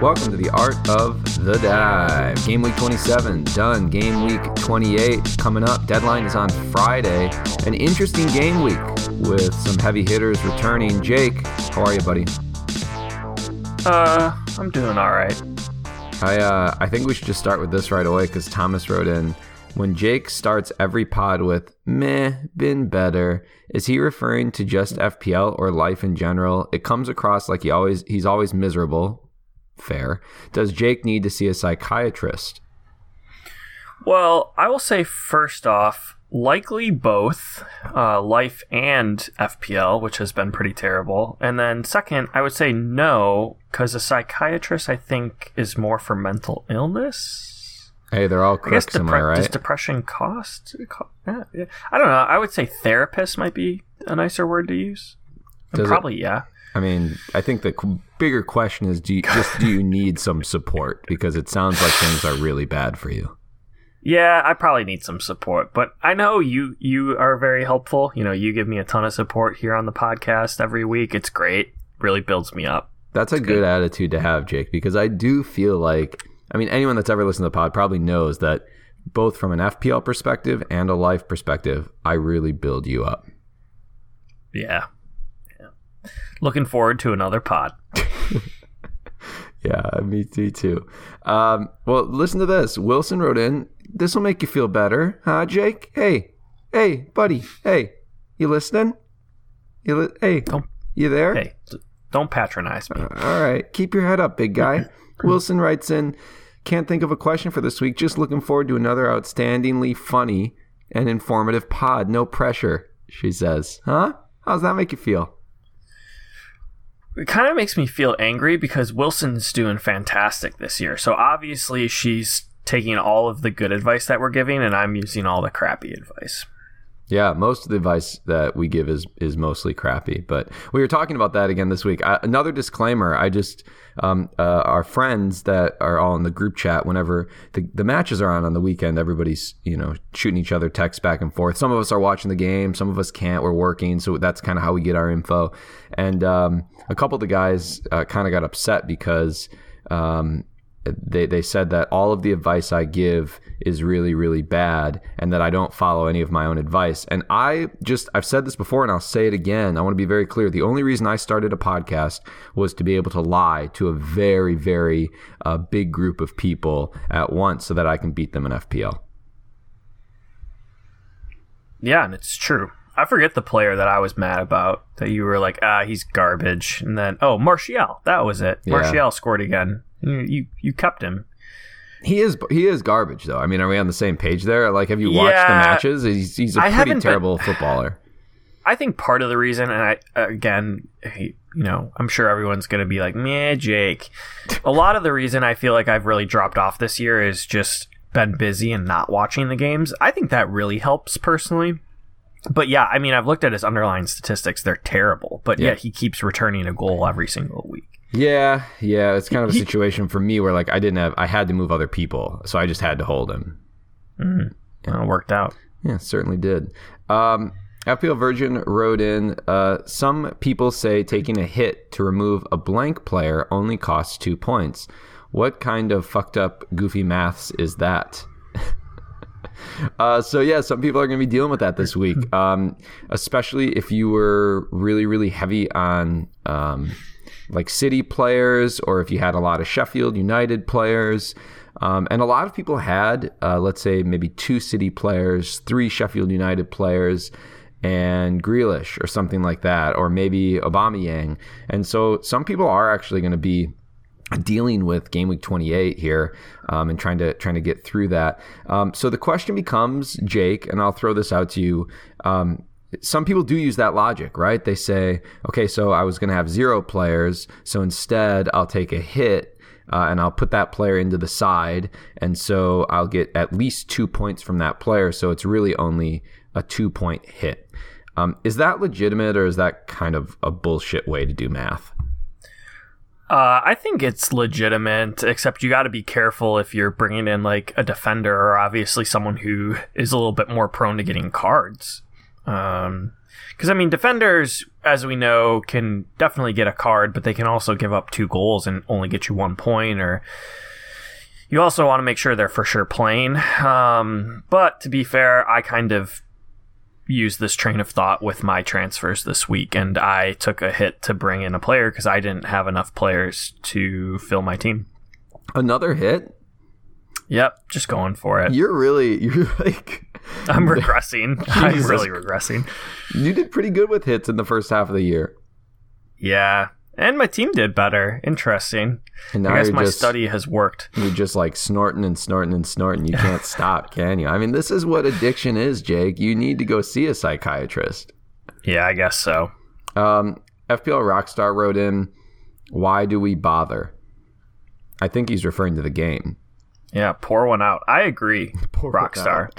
Welcome to the Art of the Dive. Game week 27 done. Game week 28 coming up. Deadline is on Friday. An interesting game week with some heavy hitters returning. Jake, how are you, buddy? Uh, I'm doing all right. I uh, I think we should just start with this right away because Thomas wrote in. When Jake starts every pod with meh, been better, is he referring to just FPL or life in general? It comes across like he always he's always miserable, Fair. Does Jake need to see a psychiatrist? Well, I will say first off, likely both uh, life and FPL, which has been pretty terrible. And then second, I would say no, because a psychiatrist I think is more for mental illness. Hey, they're all crooks, am I right? Does depression cost? Yeah, yeah. I don't know. I would say therapist might be a nicer word to use. Probably, it, yeah. I mean, I think the bigger question is: Do you, just do you need some support? Because it sounds like things are really bad for you. Yeah, I probably need some support, but I know you you are very helpful. You know, you give me a ton of support here on the podcast every week. It's great. Really builds me up. That's a good, good attitude to have, Jake, because I do feel like I mean, anyone that's ever listened to the pod probably knows that both from an FPL perspective and a life perspective, I really build you up. Yeah, Looking forward to another pod. yeah, me, me too. Um, well, listen to this. Wilson wrote in. This will make you feel better, huh, Jake? Hey, hey, buddy. Hey, you listening? You li- hey, don't, you there? Hey, don't patronize me. Uh, all right, keep your head up, big guy. Wilson writes in. Can't think of a question for this week. Just looking forward to another outstandingly funny and informative pod. No pressure, she says. Huh? How's that make you feel? it kind of makes me feel angry because Wilson's doing fantastic this year. So obviously she's taking all of the good advice that we're giving and I'm using all the crappy advice. Yeah, most of the advice that we give is is mostly crappy. But we were talking about that again this week. I, another disclaimer: I just um, uh, our friends that are all in the group chat. Whenever the, the matches are on on the weekend, everybody's you know shooting each other texts back and forth. Some of us are watching the game, some of us can't. We're working, so that's kind of how we get our info. And um, a couple of the guys uh, kind of got upset because. Um, they, they said that all of the advice I give is really, really bad and that I don't follow any of my own advice. And I just, I've said this before and I'll say it again. I want to be very clear. The only reason I started a podcast was to be able to lie to a very, very uh, big group of people at once so that I can beat them in FPL. Yeah, and it's true. I forget the player that I was mad about that you were like, ah, he's garbage. And then, oh, Martial. That was it. Yeah. Martial scored again. You you kept him. He is he is garbage though. I mean, are we on the same page there? Like, have you watched the matches? He's he's a pretty terrible been, footballer. I think part of the reason, and I again, you know, I'm sure everyone's going to be like, "Meh, Jake." a lot of the reason I feel like I've really dropped off this year is just been busy and not watching the games. I think that really helps personally. But yeah, I mean, I've looked at his underlying statistics; they're terrible. But yeah. yet he keeps returning a goal every single week. Yeah, yeah, it's kind of a situation for me where like I didn't have I had to move other people, so I just had to hold him. Mm, well, it worked out. Yeah, certainly did. Um, FPL Virgin wrote in uh, Some people say taking a hit to remove a blank player only costs two points. What kind of fucked up, goofy maths is that? uh, so, yeah, some people are going to be dealing with that this week, um, especially if you were really, really heavy on. Um, like City players, or if you had a lot of Sheffield United players. Um, and a lot of people had, uh, let's say, maybe two City players, three Sheffield United players, and Grealish or something like that, or maybe Aubameyang. And so some people are actually going to be dealing with game week 28 here um, and trying to trying to get through that. Um, so the question becomes, Jake, and I'll throw this out to you. Um, some people do use that logic, right? They say, okay, so I was going to have zero players, so instead I'll take a hit uh, and I'll put that player into the side, and so I'll get at least two points from that player. So it's really only a two point hit. Um, is that legitimate, or is that kind of a bullshit way to do math? Uh, I think it's legitimate, except you got to be careful if you're bringing in like a defender or obviously someone who is a little bit more prone to getting cards. Um, because I mean, defenders, as we know, can definitely get a card, but they can also give up two goals and only get you one point. Or you also want to make sure they're for sure playing. Um, but to be fair, I kind of used this train of thought with my transfers this week, and I took a hit to bring in a player because I didn't have enough players to fill my team. Another hit. Yep, just going for it. You're really you're like I'm regressing. I'm really regressing. You did pretty good with hits in the first half of the year. Yeah, and my team did better. Interesting. And now I guess my just, study has worked. You're just like snorting and snorting and snorting. You can't stop, can you? I mean, this is what addiction is, Jake. You need to go see a psychiatrist. Yeah, I guess so. Um, FPL Rockstar wrote in, "Why do we bother?" I think he's referring to the game. Yeah, pour one out. I agree. Pour Rockstar.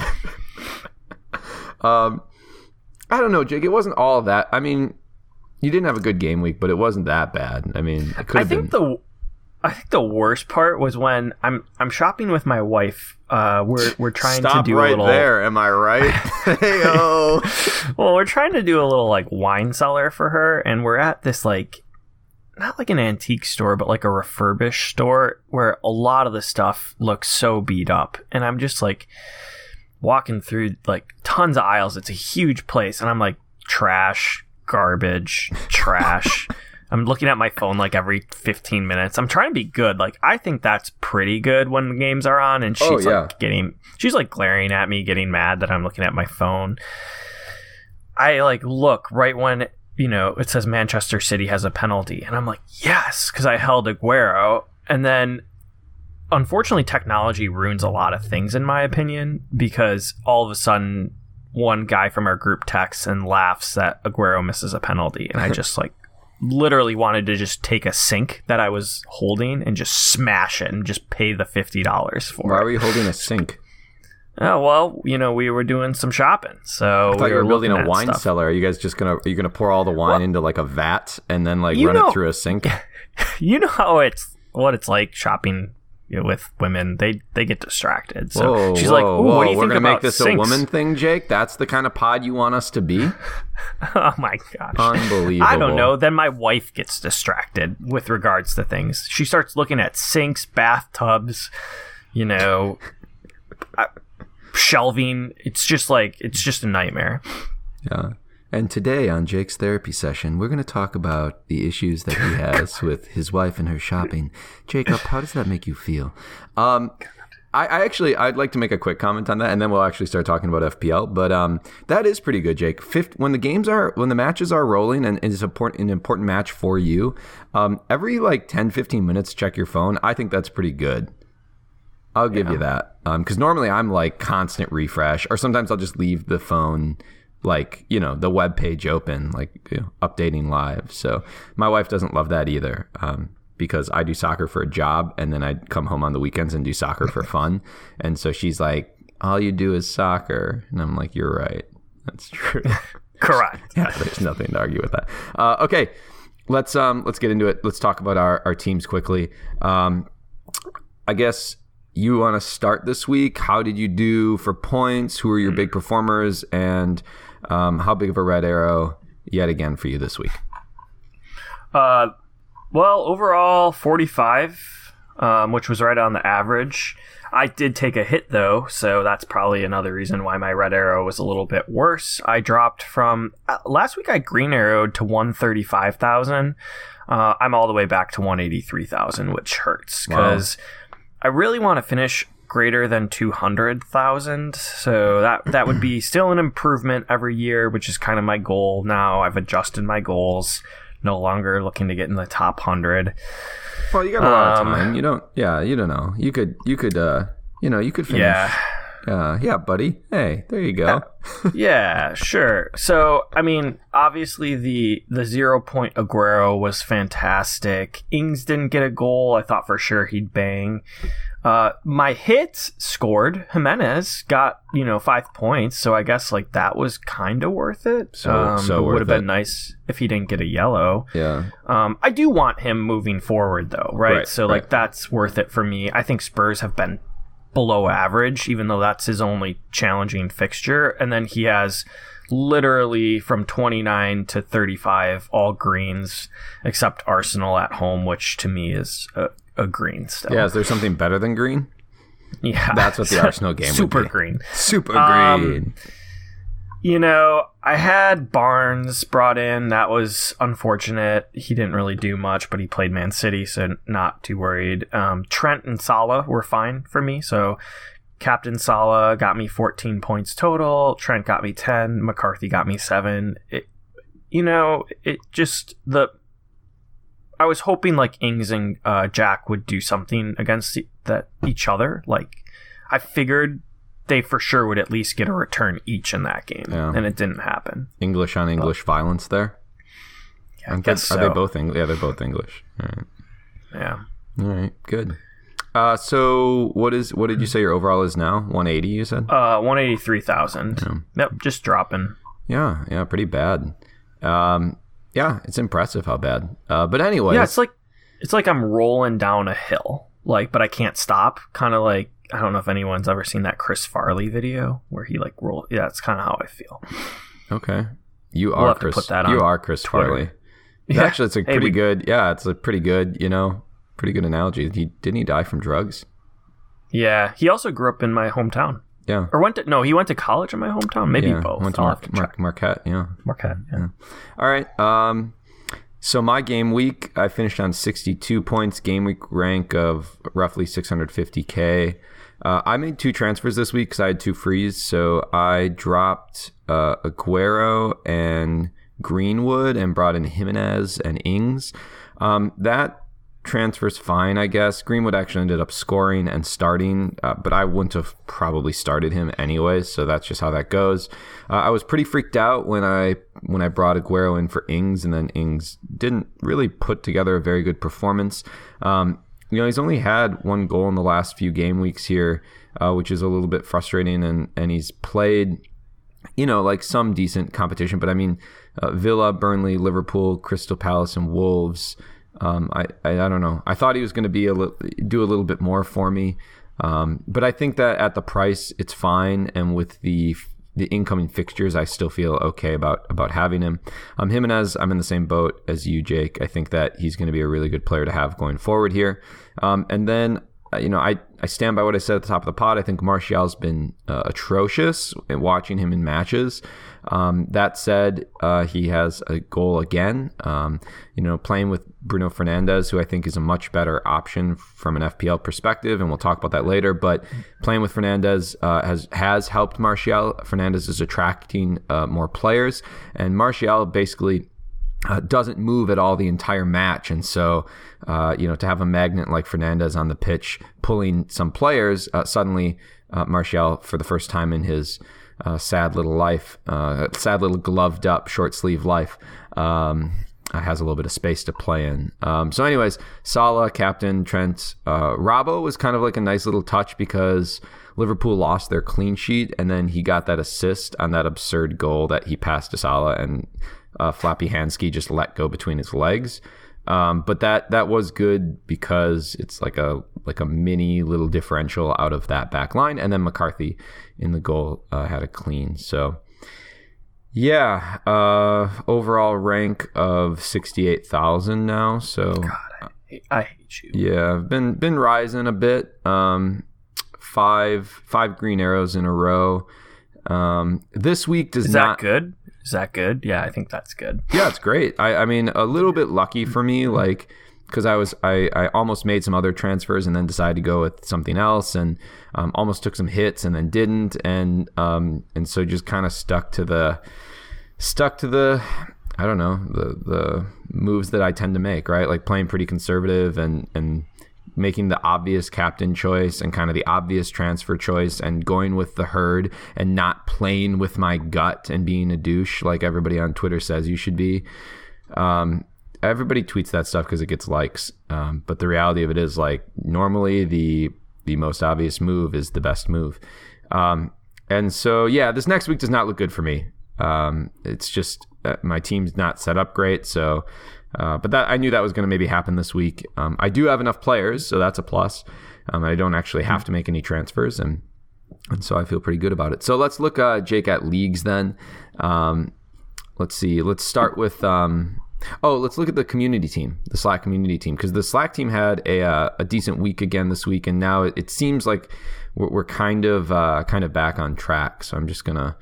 Um, I don't know, Jake. It wasn't all that. I mean, you didn't have a good game week, but it wasn't that bad. I mean, it could I have been. think the I think the worst part was when I'm I'm shopping with my wife. Uh, we're we're trying Stop to do right a little. there. Am I right? Heyo. Well, we're trying to do a little like wine cellar for her, and we're at this like not like an antique store, but like a refurbished store where a lot of the stuff looks so beat up, and I'm just like walking through like tons of aisles. It's a huge place, and I'm like trash, garbage, trash. I'm looking at my phone like every 15 minutes. I'm trying to be good. Like I think that's pretty good when the games are on, and oh, she's Oh, yeah. like getting, she's like glaring at me, getting mad that I'm looking at my phone. I like look right when you know it says Manchester City has a penalty, and I'm like, yes, because I held Aguero, and then unfortunately technology ruins a lot of things in my opinion because all of a sudden one guy from our group texts and laughs that Aguero misses a penalty, and I just like literally wanted to just take a sink that I was holding and just smash it and just pay the fifty dollars for Why it. Why were you holding a sink? Oh well, you know we were doing some shopping, so I thought we you were building a wine stuff. cellar. Are you guys just gonna are you gonna pour all the wine Well- into like a vat and then like run know- it through a sink? You know how it's what it's like shopping with women. They they get distracted. So whoa, she's whoa, like, "What do you We're think about make this sinks?" a woman thing, Jake. That's the kind of pod you want us to be. oh my gosh. Unbelievable. I don't know. Then my wife gets distracted with regards to things. She starts looking at sinks, bathtubs, you know, shelving. It's just like it's just a nightmare. Yeah. And today on Jake's therapy session, we're going to talk about the issues that he has with his wife and her shopping. Jacob, how does that make you feel? Um, I, I actually, I'd like to make a quick comment on that, and then we'll actually start talking about FPL. But um, that is pretty good, Jake. Fifth, when the games are, when the matches are rolling, and it's important, an important match for you, um, every like 10, 15 minutes, check your phone. I think that's pretty good. I'll give you that. Because normally I'm like constant refresh, or sometimes I'll just leave the phone, like, you know, the web page open, like you know, updating live. So my wife doesn't love that either. Um, because I do soccer for a job and then I come home on the weekends and do soccer for fun. And so she's like, all you do is soccer. And I'm like, you're right. That's true. Correct. yeah, there's nothing to argue with that. Uh, okay, let's um let's get into it. Let's talk about our, our teams quickly. Um, I guess you want to start this week. How did you do for points? Who are your big performers? And um, how big of a red arrow yet again for you this week? Uh, well, overall, 45, um, which was right on the average. I did take a hit though, so that's probably another reason why my red arrow was a little bit worse. I dropped from uh, last week. I green arrowed to 135,000. Uh, I'm all the way back to 183,000, which hurts because I really want to finish greater than 200,000. So that that would be still an improvement every year, which is kind of my goal now. I've adjusted my goals. No longer looking to get in the top 100. Well, you got a lot Um, of time. You don't. Yeah, you don't know. You could. You could. uh You know, you could finish. Yeah. Uh, yeah, buddy. Hey, there you go. yeah, sure. So, I mean, obviously the the zero point Aguero was fantastic. Ings didn't get a goal. I thought for sure he'd bang. Uh, my hits scored. Jimenez got you know five points, so I guess like that was kind of worth it. So- um, so it would have been nice if he didn't get a yellow. Yeah. Um, I do want him moving forward though, right? Right, so like right. that's worth it for me. I think Spurs have been below average, even though that's his only challenging fixture, and then he has literally from 29 to 35 all greens except Arsenal at home, which to me is a, a green still. Yeah. Is there something better than green? yeah, That's what the Arsenal game super green. Super Um, green. You know, I had Barnes brought in. That was unfortunate. He didn't really do much, but he played Man City, so not too worried. Um, Trent and Salah were fine for me. So Captain Salah got me 14 points total. Trent got me 10. McCarthy got me 7. It, you know, it just the. I was hoping like Ings and uh, Jack would do something against e- that each other. Like I figured they for sure would at least get a return each in that game, Yeah. and it didn't happen. English on English violence there. Yeah, I they- guess Are they both English? Yeah, they're both English. All right. Yeah, All right. Good. Uh, so what is what did you say your overall is now? 180. You said. uh, one eighty three thousand. Yep, just dropping. Yeah. Yeah. Pretty bad. Um. Yeah. It's impressive how bad. Uh. But anyway, Yeah, it's like it's like I'm rolling down a hill, like, but I can't stop. Kind of like I don't know if anyone's ever seen that Chris Farley video where he like roll. Yeah, that's kind of how I feel. Okay. You are We'll have Chris. you are Chris Twitter. Farley. Yeah. Actually, it's a Hey, pretty we- good. Yeah, it's a pretty good. You know, pretty good analogy. He didn't he die from drugs? Yeah, he also grew up in my hometown, Yeah. or went to no, he went to college in my hometown. Maybe yeah. both. Went to Mar- to Mar- Marquette. Yeah. Marquette. Yeah. All right. Um, so my game week, I finished on 62 points. Game week rank of roughly 650k. Uh, I made two transfers this week because I had two frees. So I dropped uh, Aguero and Greenwood and brought in Jimenez and Ings. Um, that transfer's fine, I guess. Greenwood actually ended up scoring and starting, uh, but I wouldn't have probably started him anyway, So that's just how that goes. Uh, I was pretty freaked out when I when I brought Aguero in for Ings, and then Ings didn't really put together a very good performance. Um, you know, he's only had one goal in the last few game weeks here, uh, which is a little bit frustrating, and and he's played you know, like some decent competition. But I mean, uh, Villa, Burnley, Liverpool, Crystal Palace, and Wolves. Um, I, I I don't know. I thought he was going to be a li- do a little bit more for me, um, but I think that at the price, it's fine. And with the the incoming fixtures, I still feel okay about about having him. Um, Jimenez, I'm in the same boat as you, Jake. I think that he's going to be a really good player to have going forward here. Um, and then uh, you know, I, I stand by what I said at the top of the pod. I think Martial's been uh, atrocious in watching him in matches. Um, that said, uh, he has a goal again. Um, you know, playing with Bruno Fernandes, who I think is a much better option from an FPL perspective, and we'll talk about that later. But playing with Fernandes uh, has has helped Martial. Fernandes is attracting uh, more players, and Martial basically uh, doesn't move at all the entire match. And so, uh, you know, to have a magnet like Fernandes on the pitch pulling some players, uh, suddenly uh, Martial, for the first time in his uh, sad little life, uh, sad little gloved up, short sleeve life, um, uh, has a little bit of space to play in. Um, so, anyways, Salah, captain, Trent, uh, was kind of like a nice little touch because. Liverpool lost their clean sheet, and then he got that assist on that absurd goal that he passed to Salah, and uh, Flappy Hansky just let go between his legs. Um, but that that was good because it's like a like a mini little differential out of that back line, and then McCarthy in the goal uh, had a clean. So yeah, uh, overall rank of sixty eight thousand now. So God, I, I hate you. yeah, I've been been rising a bit. Um, five five green arrows in a row. Um, this week does Is not that good? Is that good? Yeah, I think that's good. yeah, it's great. I, I mean, a little bit lucky for me, like because I was I, I almost made some other transfers and then decided to go with something else and um, almost took some hits and then didn't and um, and so just kind of stuck to the stuck to the I don't know the the moves that I tend to make right like playing pretty conservative and and making the obvious captain choice and kind of the obvious transfer choice and going with the herd and not playing with my gut and being a douche like everybody on Twitter says you should be. Um, everybody tweets that stuff because it gets likes, um, but the reality of it is like normally the the most obvious move is the best move. Um, and so yeah, this next week does not look good for me. Um, it's just uh, my team's not set up great, so uh, but that I knew that was going to maybe happen this week. Um, I do have enough players, so that's a plus. Um, I don't actually have to make any transfers, and and so I feel pretty good about it. So let's look, uh, Jake, at leagues then. Um, let's see. Let's start with. Um, oh, let's look at the community team, the Slack community team, because the Slack team had a uh, a decent week again this week, and now it, it seems like we're, we're kind of uh, kind of back on track. So I'm just gonna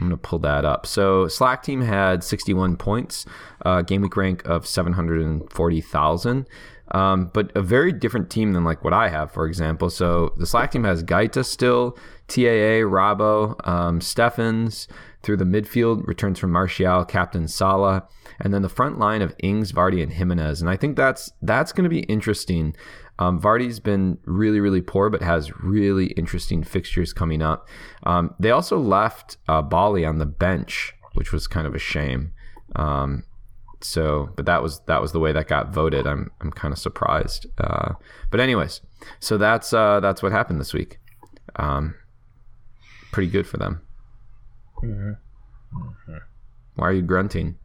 I'm going to pull that up. So Slack team had 61 points, uh, game week rank of 740,000. Um, but a very different team than like what I have, for example. So the Slack team has Guaita still, TAA, Robbo, um, Stevens through the midfield, returns from Martial, Captain Salah, and then the front line of Ings, Vardy, and Jimenez. And I think that's that's going to be interesting um, Vardy's been really, really poor, but has really interesting fixtures coming up. Um, they also left uh, Bali on the bench, which was kind of a shame. Um, so, but that was that was the way that got voted. I'm I'm kind of surprised. Uh, but anyways, so that's uh, that's what happened this week. Um, pretty good for them. Mm-hmm. Mm-hmm. Why are you grunting?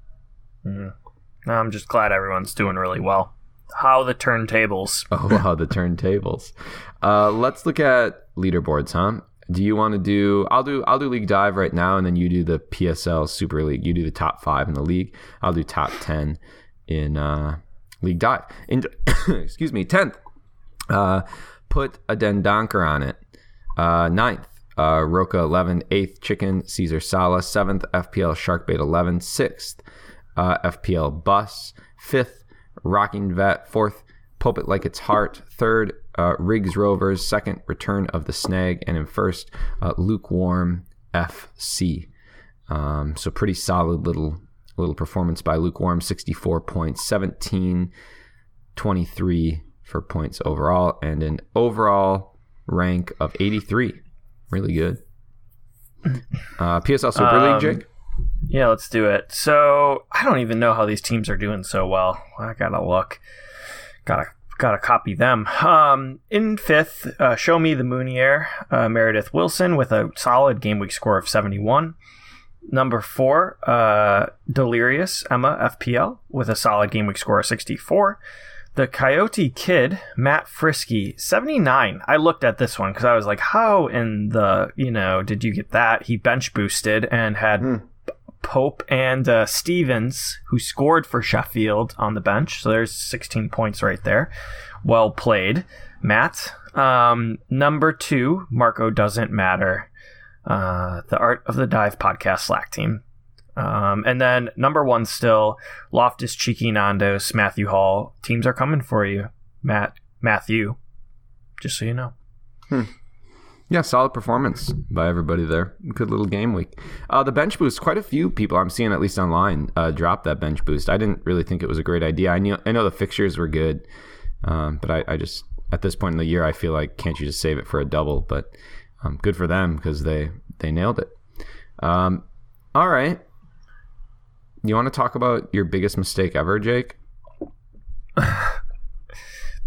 Mm-hmm. I'm just glad everyone's doing really well. How the turntables. Oh wow, the turntables. Uh, let's look at leaderboards, huh? Do you want to do? I'll do. I'll do league dive right now, and then you do the PSL Super League. You do the top five in the league. I'll do top ten in uh, league dive. In excuse me, tenth. Uh, put a Dendoncker on it. Uh, ninth, uh, Roca 11, 8th, Chicken, Caesar Sala, 7th, FPL Sharkbait 11, 6th, uh, FPL Bus, 5th, Rocking Vet. Fourth, Pulpit Like It's Heart. Third, uh, Riggs Rovers. Second, Return of the Snag. And in first, uh, Lukewarm FC. Um, so pretty solid little little performance by Lukewarm. 64 points, 17, 23 for points overall, and an overall rank of 83. Really good. Uh, PSL Super um, League, Jake? Yeah, let's do it. So I don't even know how these teams are doing so well. I gotta look. Gotta gotta copy them. Um, in fifth, uh, show me the Moonier, uh, Meredith Wilson with a solid game week score of 71. Number four, uh, Delirious Emma FPL with a solid game week score of 64. The Coyote Kid, Matt Frisky, 79. I looked at this one because I was like, how in the, you know, did you get that? He bench boosted and had mm. Pope and uh, Stevens, who scored for Sheffield on the bench. So there's 16 points right there. Well played, Matt. Um, number two, Marco doesn't matter. Uh, the Art of the Dive podcast Slack team. Um, and then number one still, Loftus Cheeky Nandos, Matthew Hall. Teams are coming for you, Matt Matthew. Just so you know. Hmm. Yeah, solid performance by everybody there. Good little game week. Uh, the bench boost, quite a few people I'm seeing at least online uh, drop that bench boost. I didn't really think it was a great idea. I knew I know the fixtures were good, um, but I, I, just at this point in the year I feel like can't you just save it for a double? But um, good for them because they they nailed it. Um, all right, you want to talk about your biggest mistake ever, Jake?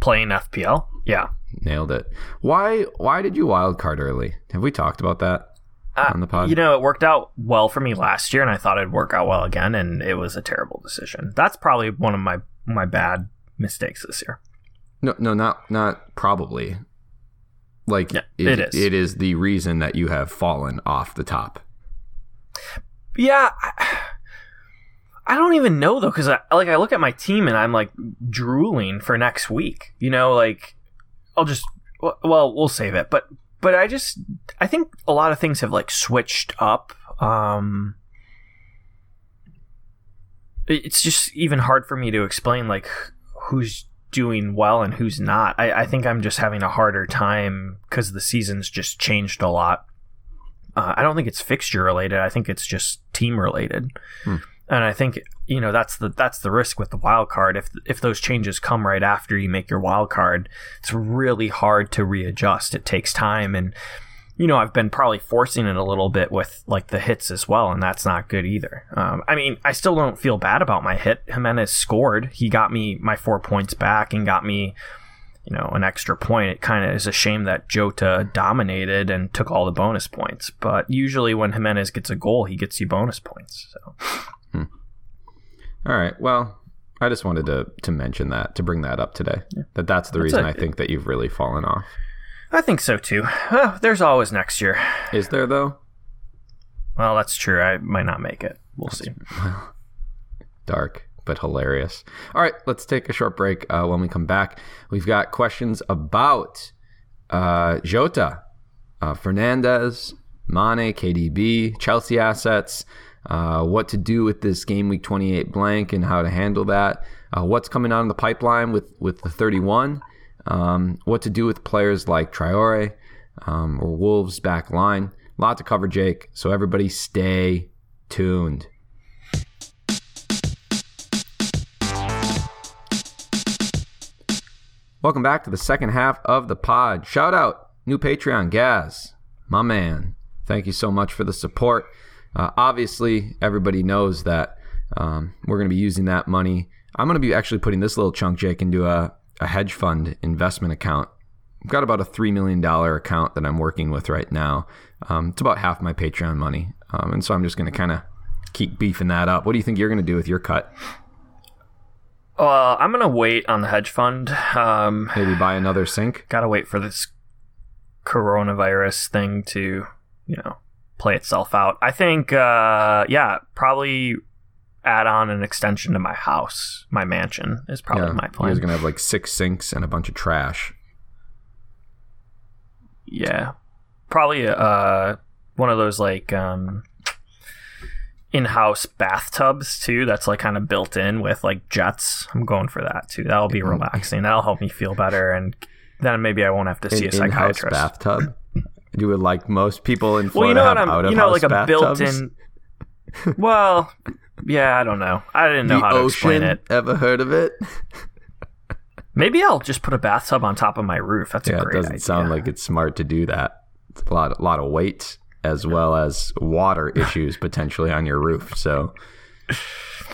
Playing FPL, yeah. Nailed it. Why why did you wild card early? Have we talked about that uh, on the pod? You know, it worked out well for me last year and I thought it'd work out well again and it was a terrible decision. That's probably one of my my bad mistakes this year. No no not not probably. Like yeah, it, it is. It is the reason that you have fallen off the top. Yeah, I, I don't even know though, because I like I look at my team and I'm like drooling for next week. You know, like I'll just well, we'll save it. But but I just I think a lot of things have like switched up. Um it's just even hard for me to explain like who's doing well and who's not. I, I think I'm just having a harder time because the season's just changed a lot. Uh, I don't think it's fixture related. I think it's just team related. Hmm. And I think you know that's the that's the risk with the wild card. If if those changes come right after you make your wild card, it's really hard to readjust. It takes time, and you know I've been probably forcing it a little bit with like the hits as well, and that's not good either. Um, I mean, I still don't feel bad about my hit. Jimenez scored. He got me my four points back and got me you know, an extra point. It kind of is a shame that Jota dominated and took all the bonus points. But usually when jimenez gets a goal, he gets you bonus points. So. All right. Well, I just wanted to to mention that to bring that up today. Yeah. That that's the that's reason a, I think that you've really fallen off. I think so too. Well, there's always next year. Is there though? Well, that's true. I might not make it. We'll see. Dark but hilarious. All right, let's take a short break. Uh, when we come back, we've got questions about uh, Jota, uh, Fernandes, Mane, KDB, Chelsea assets, uh, what to do with this game week 28 blank and how to handle that, uh, what's coming out on the pipeline with, with the 31, um, what to do with players like Traore um, or Wolves back line. A lot to cover, Jake. So everybody stay tuned. Welcome back to the second half of the pod. Shout out, new Patreon, Gaz, my man. Thank you so much for the support. Uh, obviously, everybody knows that um, we're going to be using that money. I'm going to be actually putting this little chunk, Jake, into a, a hedge fund investment account. I've got about a $3 million account that I'm working with right now. Um, it's about half my Patreon money. Um, and so I'm just going to kind of keep beefing that up. What do you think you're going to do with your cut? Uh, I'm gonna wait on the hedge fund. Um, Maybe buy another sink. Gotta wait for this coronavirus thing to, you know, play itself out. I think, uh, yeah, probably add on an extension to my house, my mansion is probably yeah, my plan. You're gonna have like six sinks and a bunch of trash. Yeah, probably uh one of those like um in-house bathtubs too that's like kind of built in with like jets. I'm going for that too. That'll be relaxing. That'll help me feel better and then maybe i won't have to see a psychiatrist. bathtub you would like most people in Florida well, you know have out of you know like a bathtubs? built-in well yeah i don't know i didn't know the how to explain it ever heard of it maybe i'll just put a bathtub on top of my roof that's yeah, a great idea. it doesn't idea. sound like it's smart to do that it's a lot a lot of weight as well as water issues potentially on your roof. So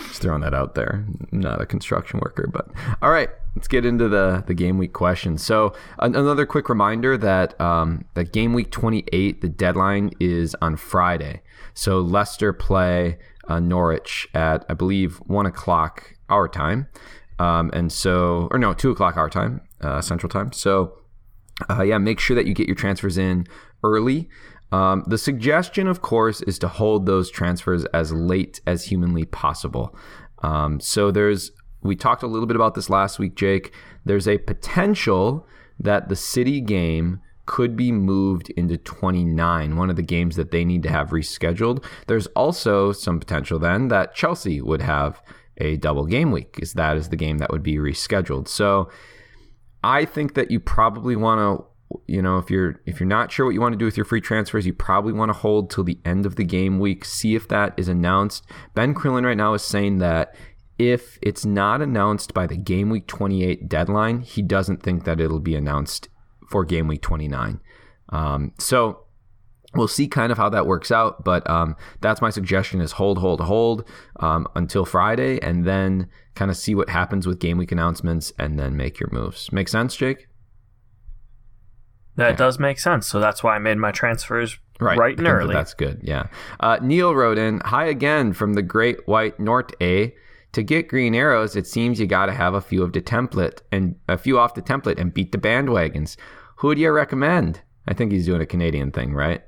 just throwing that out there. I'm not a construction worker, but all right, let's get into the the game week questions. So another quick reminder that um, that game week 28, the deadline is on Friday. So Leicester play uh, Norwich at I believe one o'clock our time, um, and so or no two o'clock our time, uh, Central Time. So. Uh, yeah, make sure that you get your transfers in early. Um, the suggestion, of course, is to hold those transfers as late as humanly possible. Um, so there's, we talked a little bit about this last week, Jake. There's a potential that the City game could be moved into 29, one of the games that they need to have rescheduled. There's also some potential then that Chelsea would have a double game week, because that is the game that would be rescheduled. So I think that you probably want to you know if you're if you're not sure what you want to do with your free transfers you probably want to hold till the end of the game week see if that is announced. Ben Crellin right now is saying that if it's not announced by the game week 28 deadline he doesn't think that it'll be announced for game week 29 um, so we'll see kind of how that works out but um, that's my suggestion is hold hold hold um, until friday and then kind of see what happens with game week announcements and then make your moves. Make sense jake that yeah. does make sense. So that's why I made my transfers right, right and early. That's good. Yeah. Uh, Neil wrote in, "Hi again from the Great White North A. To get green arrows, it seems you got to have a few of the template and a few off the template and beat the bandwagons. Who do you recommend?" I think he's doing a Canadian thing, right?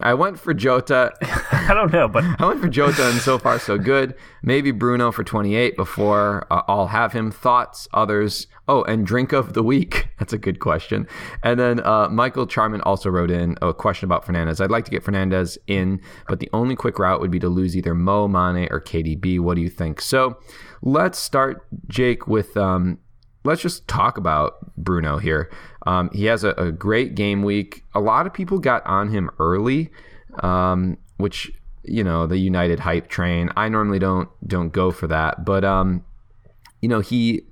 I went for Jota. I don't know, but I went for Jota, and so far so good. Maybe Bruno for 28 before uh, I'll have him. Thoughts, others. Oh, and drink of the week. That's a good question. And then uh, Michael Charman also wrote in a question about Fernandes. I'd like to get Fernandes in, but the only quick route would be to lose either Mo, Mane, or KDB. What do you think? So let's start, Jake, with um, let's just talk about Bruno here. Um, he has a, a, great game week. A lot of people got on him early, um, which you know the United hype train. I normally don't don't go for that, but um, you know he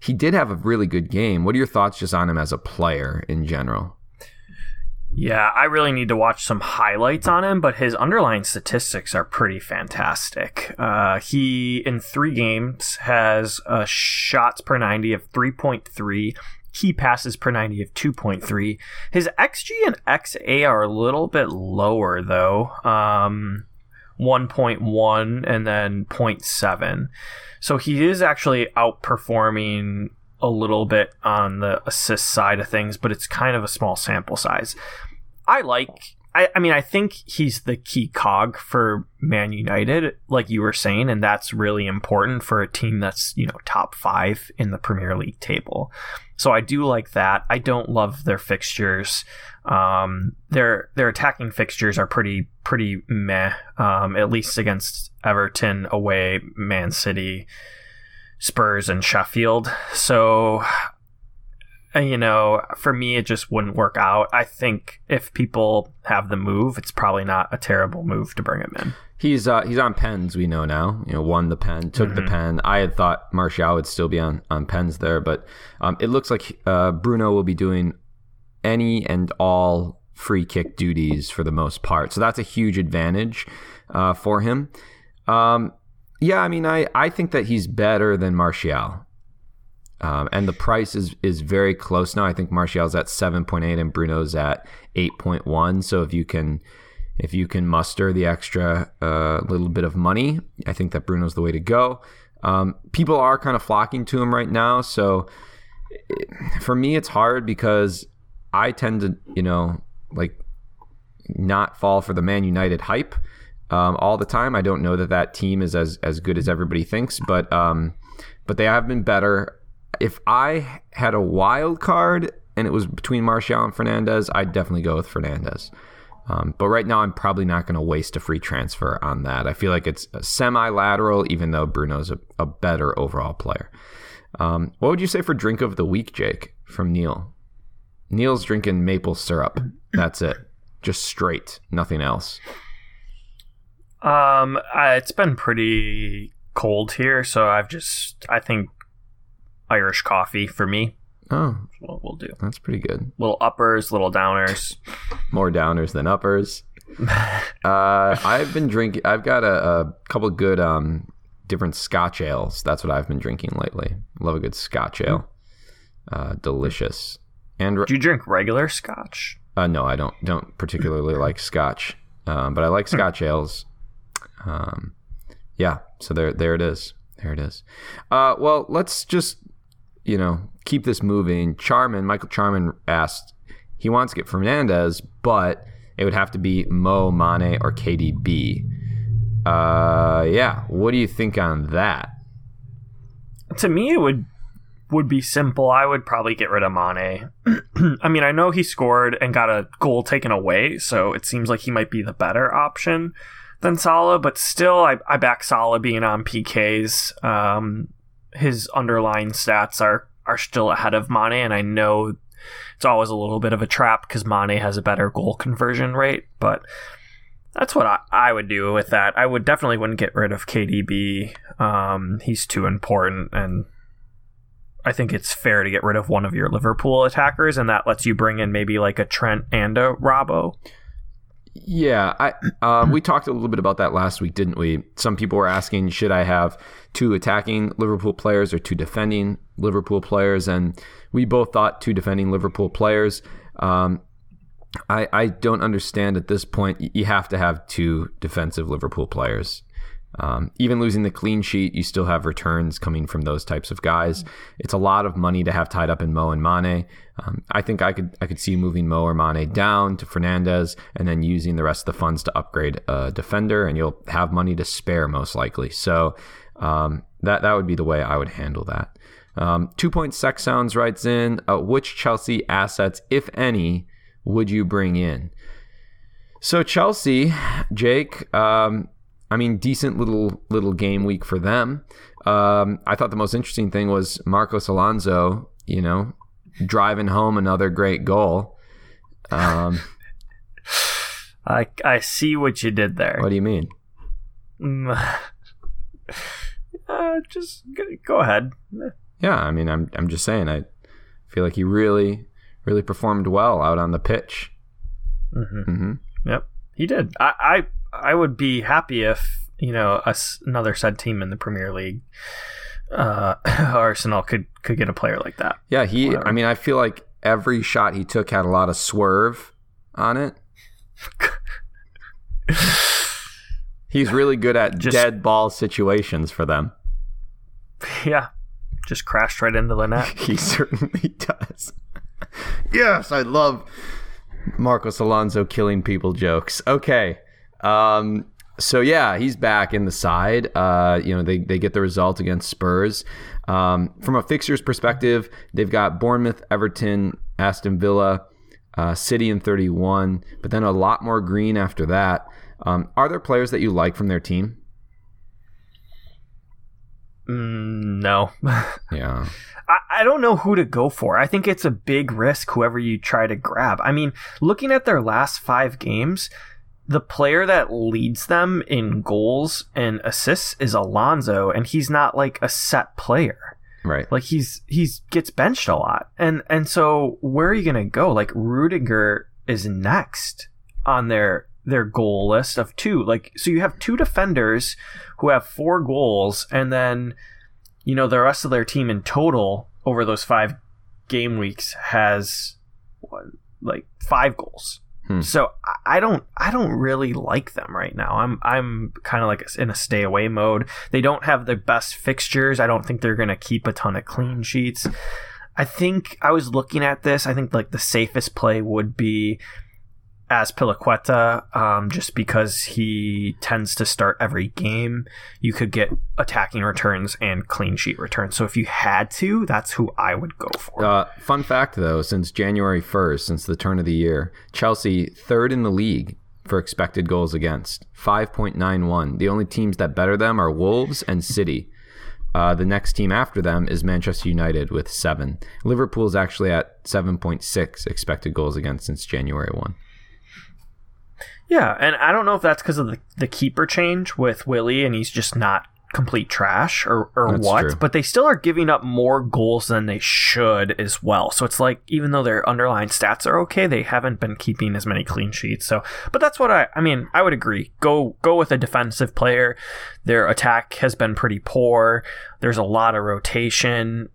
he did have a really good game. What are your thoughts just on him as a player in general? Yeah, I really need to watch some highlights on him, but his underlying statistics are pretty fantastic. Uh, he, in three games, has uh, shots per 90 of 3.3, key passes per 90 of 2.3. His XG and XA are a little bit lower, though. Um, 1.1 and then 0.7. So he is actually outperforming a little bit on the assist side of things, but it's kind of a small sample size. I like I, I mean, I think he's the key cog for Man United, like you were saying, and that's really important for a team that's, you know, top five in the Premier League table. So I do like that. I don't love their fixtures. Um, their their attacking fixtures are pretty pretty meh. Um, at least against Everton away, Man City, Spurs, and Sheffield. So you know, for me, it just wouldn't work out. I think if people have the move, it's probably not a terrible move to bring him in. He's uh, he's on pens. We know now. You know, won the pen, took mm-hmm. the pen. I had thought Martial would still be on on pens there, but um, it looks like uh, Bruno will be doing any and all free kick duties for the most part. So that's a huge advantage uh, for him. Um, yeah, I mean, I, I think that he's better than Martial. Um, and the price is is very close now. I think Martial's at 7.8 and Bruno's at 8.1. So if you can if you can muster the extra uh, little bit of money, I think that Bruno's the way to go. Um, people are kind of flocking to him right now. So it, for me, it's hard because I tend to, you know, like not fall for the Man United hype um, all the time. I don't know that that team is as as good as everybody thinks, but um, but they have been better if I had a wild card and it was between Martial and Fernandes, I'd definitely go with Fernandes. Um, but right now, I'm probably not going to waste a free transfer on that. I feel like it's semi lateral, even though Bruno's a, a better overall player. Um, what would you say for drink of the week, Jake, from Neil? Neil's drinking maple syrup. That's it. Just straight, nothing else. Um, uh, it's been pretty cold here, so I've just I think Irish coffee for me. Oh, what we'll do. That's pretty good. Little uppers, little downers. More downers than uppers. uh, I've been drinking. I've got a, a couple good um, different Scotch ales. That's what I've been drinking lately. Love a good Scotch ale. Uh, delicious. And do you drink regular Scotch? Uh, no, I don't. Don't particularly like Scotch, um, but I like. Scotch ales. Um, yeah. So there, there it is. There it is. Uh, well, let's just you know, keep this moving. Charman, Michael Charman asked, he wants to get Fernandes, but it would have to be Mo, Mane, or KDB. Uh, yeah. What do you think on that? To me, it would would be simple. I would probably get rid of Mane. I mean, I know he scored and got a goal taken away, so it seems like he might be the better option than Salah. But still, I, I back Salah being on PKs. Um, his underlying stats are are still ahead of Mane, and I know it's always a little bit of a trap because Mane has a better goal conversion rate, but that's what I, I would do with that. I would definitely wouldn't get rid of KDB. Um, he's too important, and I think it's fair to get rid of one of your Liverpool attackers, and that lets you bring in maybe like a Trent and a Robbo. Yeah, I um, we talked a little bit about that last week, didn't we? Some people were asking, should I have two attacking Liverpool players or two defending Liverpool players? And we both thought two defending Liverpool players. Um, I I don't understand at this point. You have to have two defensive Liverpool players. Um, even losing the clean sheet, you still have returns coming from those types of guys. It's a lot of money to have tied up in Mo and Mane. Um, I think I could I could see moving Mo or Mane down to Fernandes and then using the rest of the funds to upgrade a defender, and you'll have money to spare most likely. So um, that that would be the way I would handle that. Um, two point sex sounds writes in uh, which Chelsea assets, if any, would you bring in? So Chelsea, Jake, um, I mean, decent little little game week for them. Um, I thought the most interesting thing was Marcos Alonso, you know, driving home another great goal. Um, I I see what you did there. What do you mean? Mm. uh, just go, ahead. Yeah, I mean, I'm I'm just saying. I feel like he really, really performed well out on the pitch. hmm hmm Yep, he did. I, I I would be happy if you know another said team in the Premier League, uh, Arsenal could could get a player like that. Yeah, he. Whatever. I mean, I feel like every shot he took had a lot of swerve on it. He's really good at Just- dead ball situations for them. yeah, just crashed right into the net. He certainly does. yes, I love Marcos Alonso killing people jokes. Okay. Um, so yeah, he's back in the side. Uh, you know, they, they get the result against Spurs. Um, from a fixtures perspective, they've got Bournemouth, Everton, Aston Villa, uh, City in 31, but then a lot more green after that. Um, are there players that you like from their team? Mm, no. Yeah. I, I don't know who to go for. I think it's a big risk whoever you try to grab. I mean, looking at their last five games, the player that leads them in goals and assists is Alonso, and he's not like a set player. Right. Like he's he's gets benched a lot. And and so where are you gonna go? Like Rudiger is next on their their goal list of two. Like so you have two defenders who have four goals and then you know the rest of their team in total over those five game weeks has what, like five goals. Hmm. So I- don't I don't really like them right now. I'm I'm kind of like in a stay away mode. They don't have the best fixtures. I don't think they're going to keep a ton of clean sheets. I think I was looking at this. I think like the safest play would be Azpilicueta, um, just because he tends to start every game. You could get attacking returns and clean sheet returns. So if you had to, that's who I would go for. Uh, fun fact, though, since January 1st, since the turn of the year, Chelsea third in the league for expected goals against, 5.91. The only teams that better them are Wolves and City. Uh, the next team after them is Manchester United with seven. Liverpool's actually at 7.6 expected goals against since January 1. Yeah, and I don't know if that's because of the, the keeper change with Willy and he's just not complete trash or, or That's what, true. but they still are giving up more goals than they should as well. So it's like even though their underlying stats are okay, they haven't been keeping as many clean sheets. So but that's what I I mean, I would agree. Go go with a defensive player. Their attack has been pretty poor. There's a lot of rotation.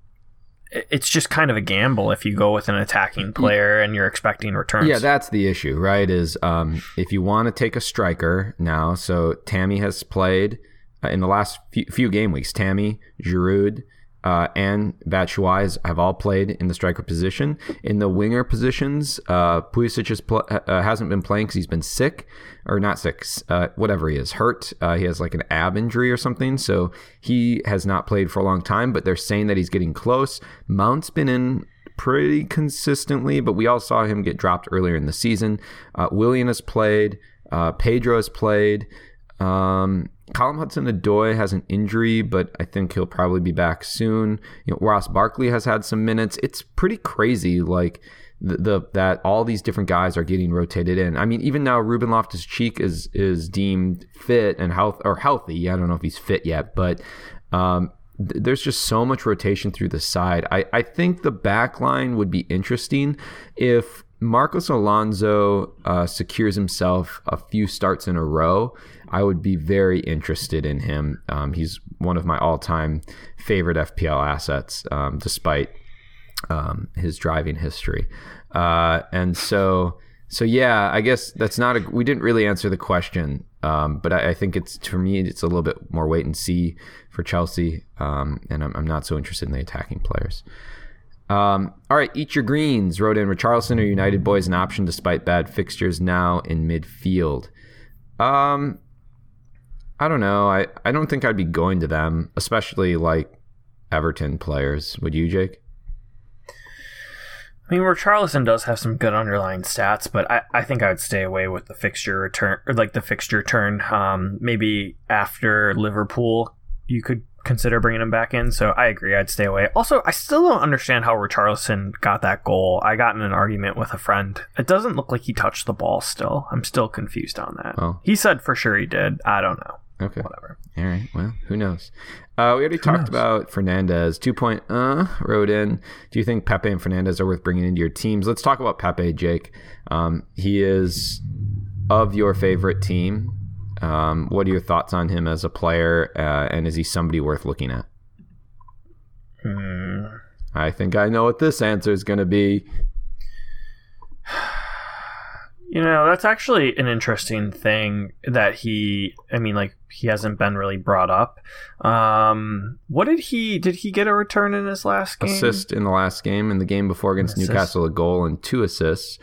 It's just kind of a gamble if you go with an attacking player and you're expecting returns. Yeah, that's the issue, right? Is um, if you want to take a striker now, so Tammy has played uh, in the last few, few game weeks. Tammy, Giroud, uh, and Batshuayi have all played in the striker position. In the winger positions, uh, Pulisic pl- uh, hasn't been playing because he's been sick, or not sick, uh, whatever he is, hurt. Uh, he has like an ab injury or something, so he has not played for a long time. But they're saying that he's getting close. Mount's been in pretty consistently, but we all saw him get dropped earlier in the season. Uh, Willian has played. Uh, Pedro has played. Um, Callum Hudson-Odoi has an injury, but I think he'll probably be back soon. You know, Ross Barkley has had some minutes. It's pretty crazy, like the, the that all these different guys are getting rotated in. I mean, even now Ruben Loftus Cheek is is deemed fit and health or healthy. I don't know if he's fit yet, but um, th- there's just so much rotation through the side. I, I think the back line would be interesting if Marcos Alonso uh, secures himself a few starts in a row. I would be very interested in him. Um, he's one of my all-time favorite FPL assets, um, despite um, his driving history. Uh, and so, so yeah, I guess that's not a. We didn't really answer the question, um, but I, I think it's for me, it's a little bit more wait and see for Chelsea, um, and I'm, I'm not so interested in the attacking players. Um, all right, eat your greens. Wrote in Richarlison or United boys an option despite bad fixtures now in midfield. Um, I don't know. I, I don't think I'd be going to them, especially like Everton players. Would you, Jake? I mean, Richarlison does have some good underlying stats, but I, I think I would stay away with the fixture return or like the fixture turn. Um, maybe after Liverpool, you could consider bringing him back in. So I agree, I'd stay away. Also, I still don't understand how Richarlison got that goal. I got in an argument with a friend. It doesn't look like he touched the ball. Still, I'm still confused on that. Oh. He said for sure he did. I don't know. Okay. Whatever. All right. Well, who knows? Uh, we already talked about Fernandes. Two point uh wrote in. Do you think Pepe and Fernandes are worth bringing into your teams? Let's talk about Pepe, Jake. Um, he is of your favorite team. Um, what are your thoughts on him as a player, uh, and is he somebody worth looking at? Hmm. I think I know what this answer is going to be. You know, that's actually an interesting thing that he I mean like he hasn't been really brought up. Um what did he did he get a return in his last game? Assist in the last game, in the game before against. Newcastle, a goal and two assists.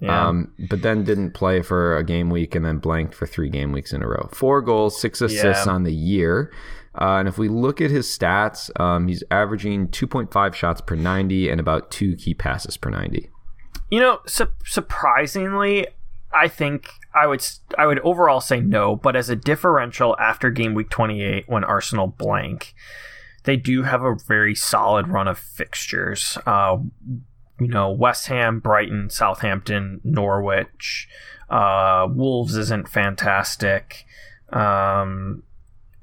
Yeah. Um, but then didn't play for a game week and then blanked for three game weeks in a row. Four goals, six assists Yeah. on the year. Uh, and if we look at his stats, um, he's averaging 2.5 shots per 90 and about two key passes per 90. You know, su- surprisingly, I think I would I would overall say no, but as a differential after game week 28 when Arsenal blank, they do have a very solid run of fixtures. Uh, you know, West Ham, Brighton, Southampton, Norwich, uh, Wolves isn't fantastic. Um,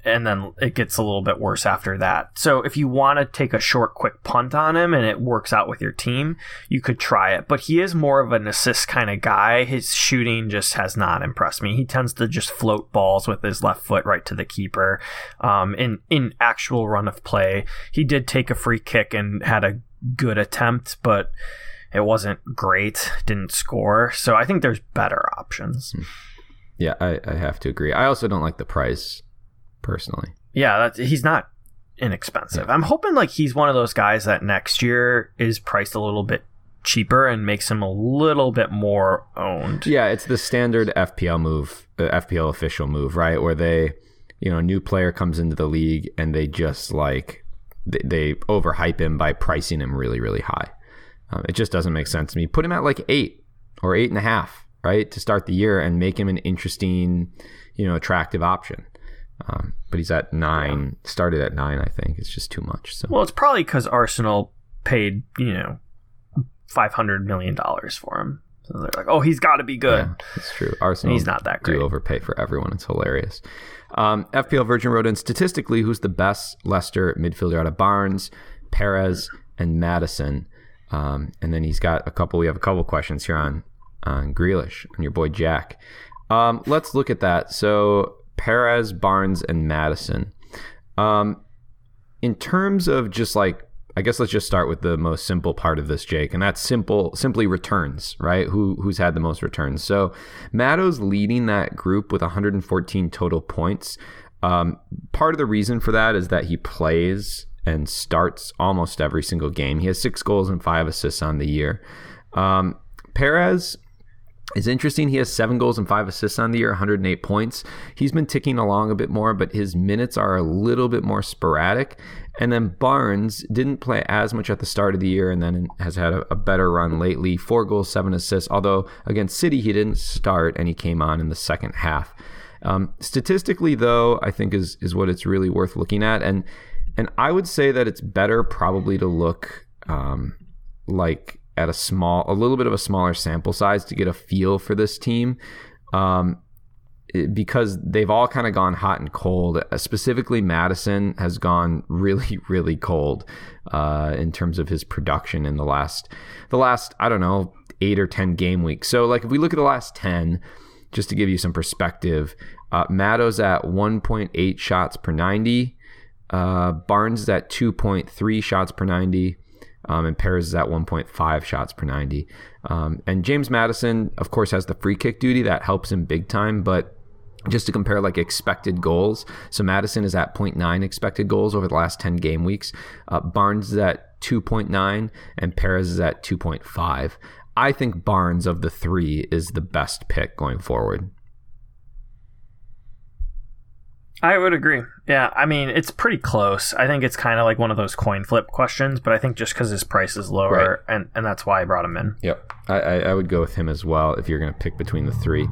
and then it gets a little bit worse after that. So if you want to take a short, quick punt on him and it works out with your team, you could try it. But he is more of an assist kind of guy. His shooting just has not impressed me. He tends to just float balls with his left foot right to the keeper. Um, in in actual run of play, he did take a free kick and had a good attempt, but it wasn't great. Didn't score. So I think there's better options. Yeah, I, I have to agree. I also don't like the price personally. Yeah, that's, he's not inexpensive. I'm hoping like he's one of those guys that next year is priced a little bit cheaper and makes him a little bit more owned. Yeah, it's the standard FPL move, uh, FPL official move, right? Where they, you know, a new player comes into the league and they just like they, they overhype him by pricing him really, really high. Um, it just doesn't make sense to me. Put him at like eight or eight and a half, right, to start the year and make him an interesting, you know, attractive option. Um, but he's at nine, started at nine. I think it's just too much. So Well, it's probably because Arsenal paid you know five hundred million dollars for him. So they're like, oh, he's got to be good. Yeah, it's true. And Arsenal he's not that great. do overpay for everyone. It's hilarious. Um, FPL Virgin wrote in statistically, who's the best Leicester midfielder out of Barnes, Perez, and Maddison. Um, and then he's got a couple. We have a couple questions here on on Grealish and your boy Jack. Um, let's look at that. So Perez, Barnes, and Maddison. Um, in terms of just like I guess let's just start with the most simple part of this, Jake, and that's simple, simply returns, right? Who who's had the most returns? So, Matto's leading that group with 114 total points. Um, part of the reason for that is that he plays and starts almost every single game. He has six goals and five assists on the year. Um, Perez is interesting. He has seven goals and five assists on the year, 108 points. He's been ticking along a bit more, but his minutes are a little bit more sporadic. And then Barnes didn't play as much at the start of the year and then has had a, a better run lately. Four goals, seven assists. Although against City, he didn't start and he came on in the second half. Um, statistically, though, I think is is what it's really worth looking at. And and I would say that it's better probably to look um, like at a small, a little bit of a smaller sample size to get a feel for this team. Um, because they've all kind of gone hot and cold. Uh, Specifically, Maddison has gone really, really cold uh, in terms of his production in the last, the last I don't know eight or ten game weeks. So, like if we look at the last ten, just to give you some perspective, uh, Matto's at 1.8 shots per 90. Uh, Barnes is at 2.3 shots per 90. Um, and Perez is at 1.5 shots per 90. Um, and James Maddison, of course, has the free kick duty that helps him big time. But just to compare like expected goals, so Maddison is at 0.9 expected goals over the last 10 game weeks. Uh, Barnes is at 2.9 and Perez is at 2.5. I think Barnes of the three is the best pick going forward. I would agree. Yeah, I mean, it's pretty close. I think it's kind of like one of those coin flip questions, but I think just because his price is lower, right. and, and that's why I brought him in. Yep. I, I, I would go with him as well if you're going to pick between the three.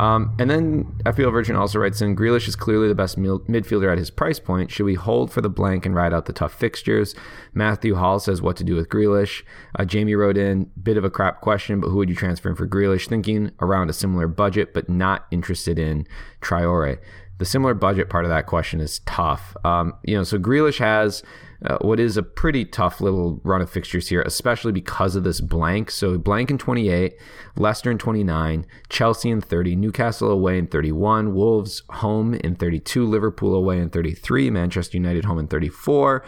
Um, and then FPL Virgin also writes in Grealish is clearly the best mil- midfielder at his price point. Should we hold for the blank and ride out the tough fixtures? Matthew Hall says what to do with Grealish. Uh, Jamie wrote in, bit of a crap question, but who would you transfer in for Grealish? Thinking around a similar budget, but not interested in Traore the similar budget part of that question is tough. Um, you know, so Grealish has uh, what is a pretty tough little run of fixtures here, especially because of this blank. So blank in 28, Leicester in 29, Chelsea in 30, Newcastle away in 31, Wolves home in 32, Liverpool away in 33, Manchester United home in 34.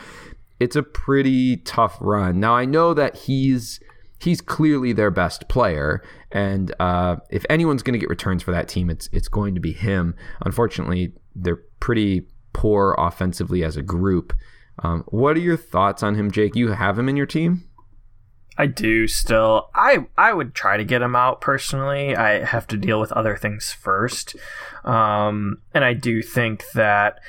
It's a pretty tough run. Now I know that he's he's clearly their best player. And uh, if anyone's going to get returns for that team, it's it's going to be him. Unfortunately, they're pretty poor offensively as a group. Um, what are your thoughts on him, Jake? You have him in your team? I do still. I I would try to get him out personally. I have to deal with other things first, um, and I do think that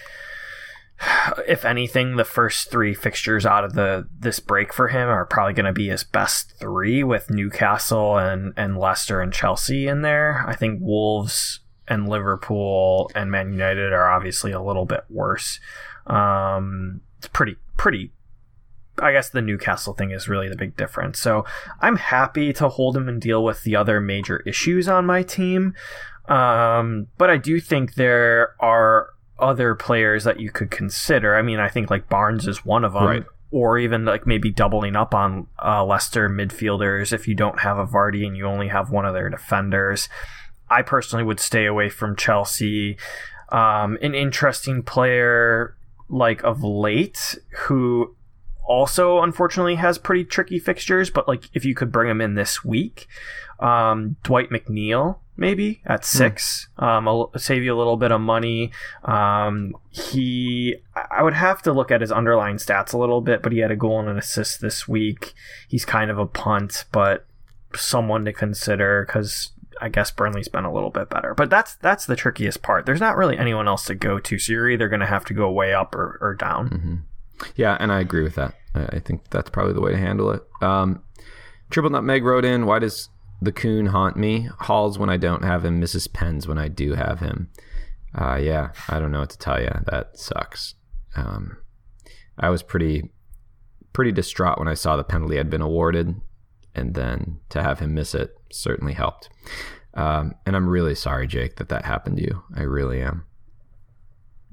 if anything, the first three fixtures out of the this break for him are probably going to be his best three, with Newcastle and and Leicester and Chelsea in there. I think Wolves and Liverpool and Man United are obviously a little bit worse. Um, it's pretty pretty. I guess the Newcastle thing is really the big difference. So I'm happy to hold him and deal with the other major issues on my team. Um, but I do think there are other players that you could consider. I mean, I think like Barnes is one of them. Right. Or even like maybe doubling up on uh, Leicester midfielders if you don't have a Vardy and you only have one of their defenders. I personally would stay away from Chelsea. Um, an interesting player like of late who also unfortunately has pretty tricky fixtures, but like if you could bring him in this week, um, Dwight McNeil maybe at hmm. six. Um, I'll save you a little bit of money. Um, he, I would have to look at his underlying stats a little bit, but he had a goal and an assist this week. He's kind of a punt, but someone to consider because I guess Burnley's been a little bit better. But that's that's the trickiest part. There's not really anyone else to go to, so you're either going to have to go way up or, or down. Mm-hmm. Yeah, and I agree with that. I think that's probably the way to handle it. Um, Triple Nutmeg wrote in, why does the Kun haunt me. Halls when I don't have him. Mrs. Pens when I do have him. Uh, yeah, I don't know what to tell you. That sucks. Um, I was pretty pretty distraught when I saw the penalty had been awarded, and then to have him miss it certainly helped. Um, and I'm really sorry, Jake, that that happened to you. I really am.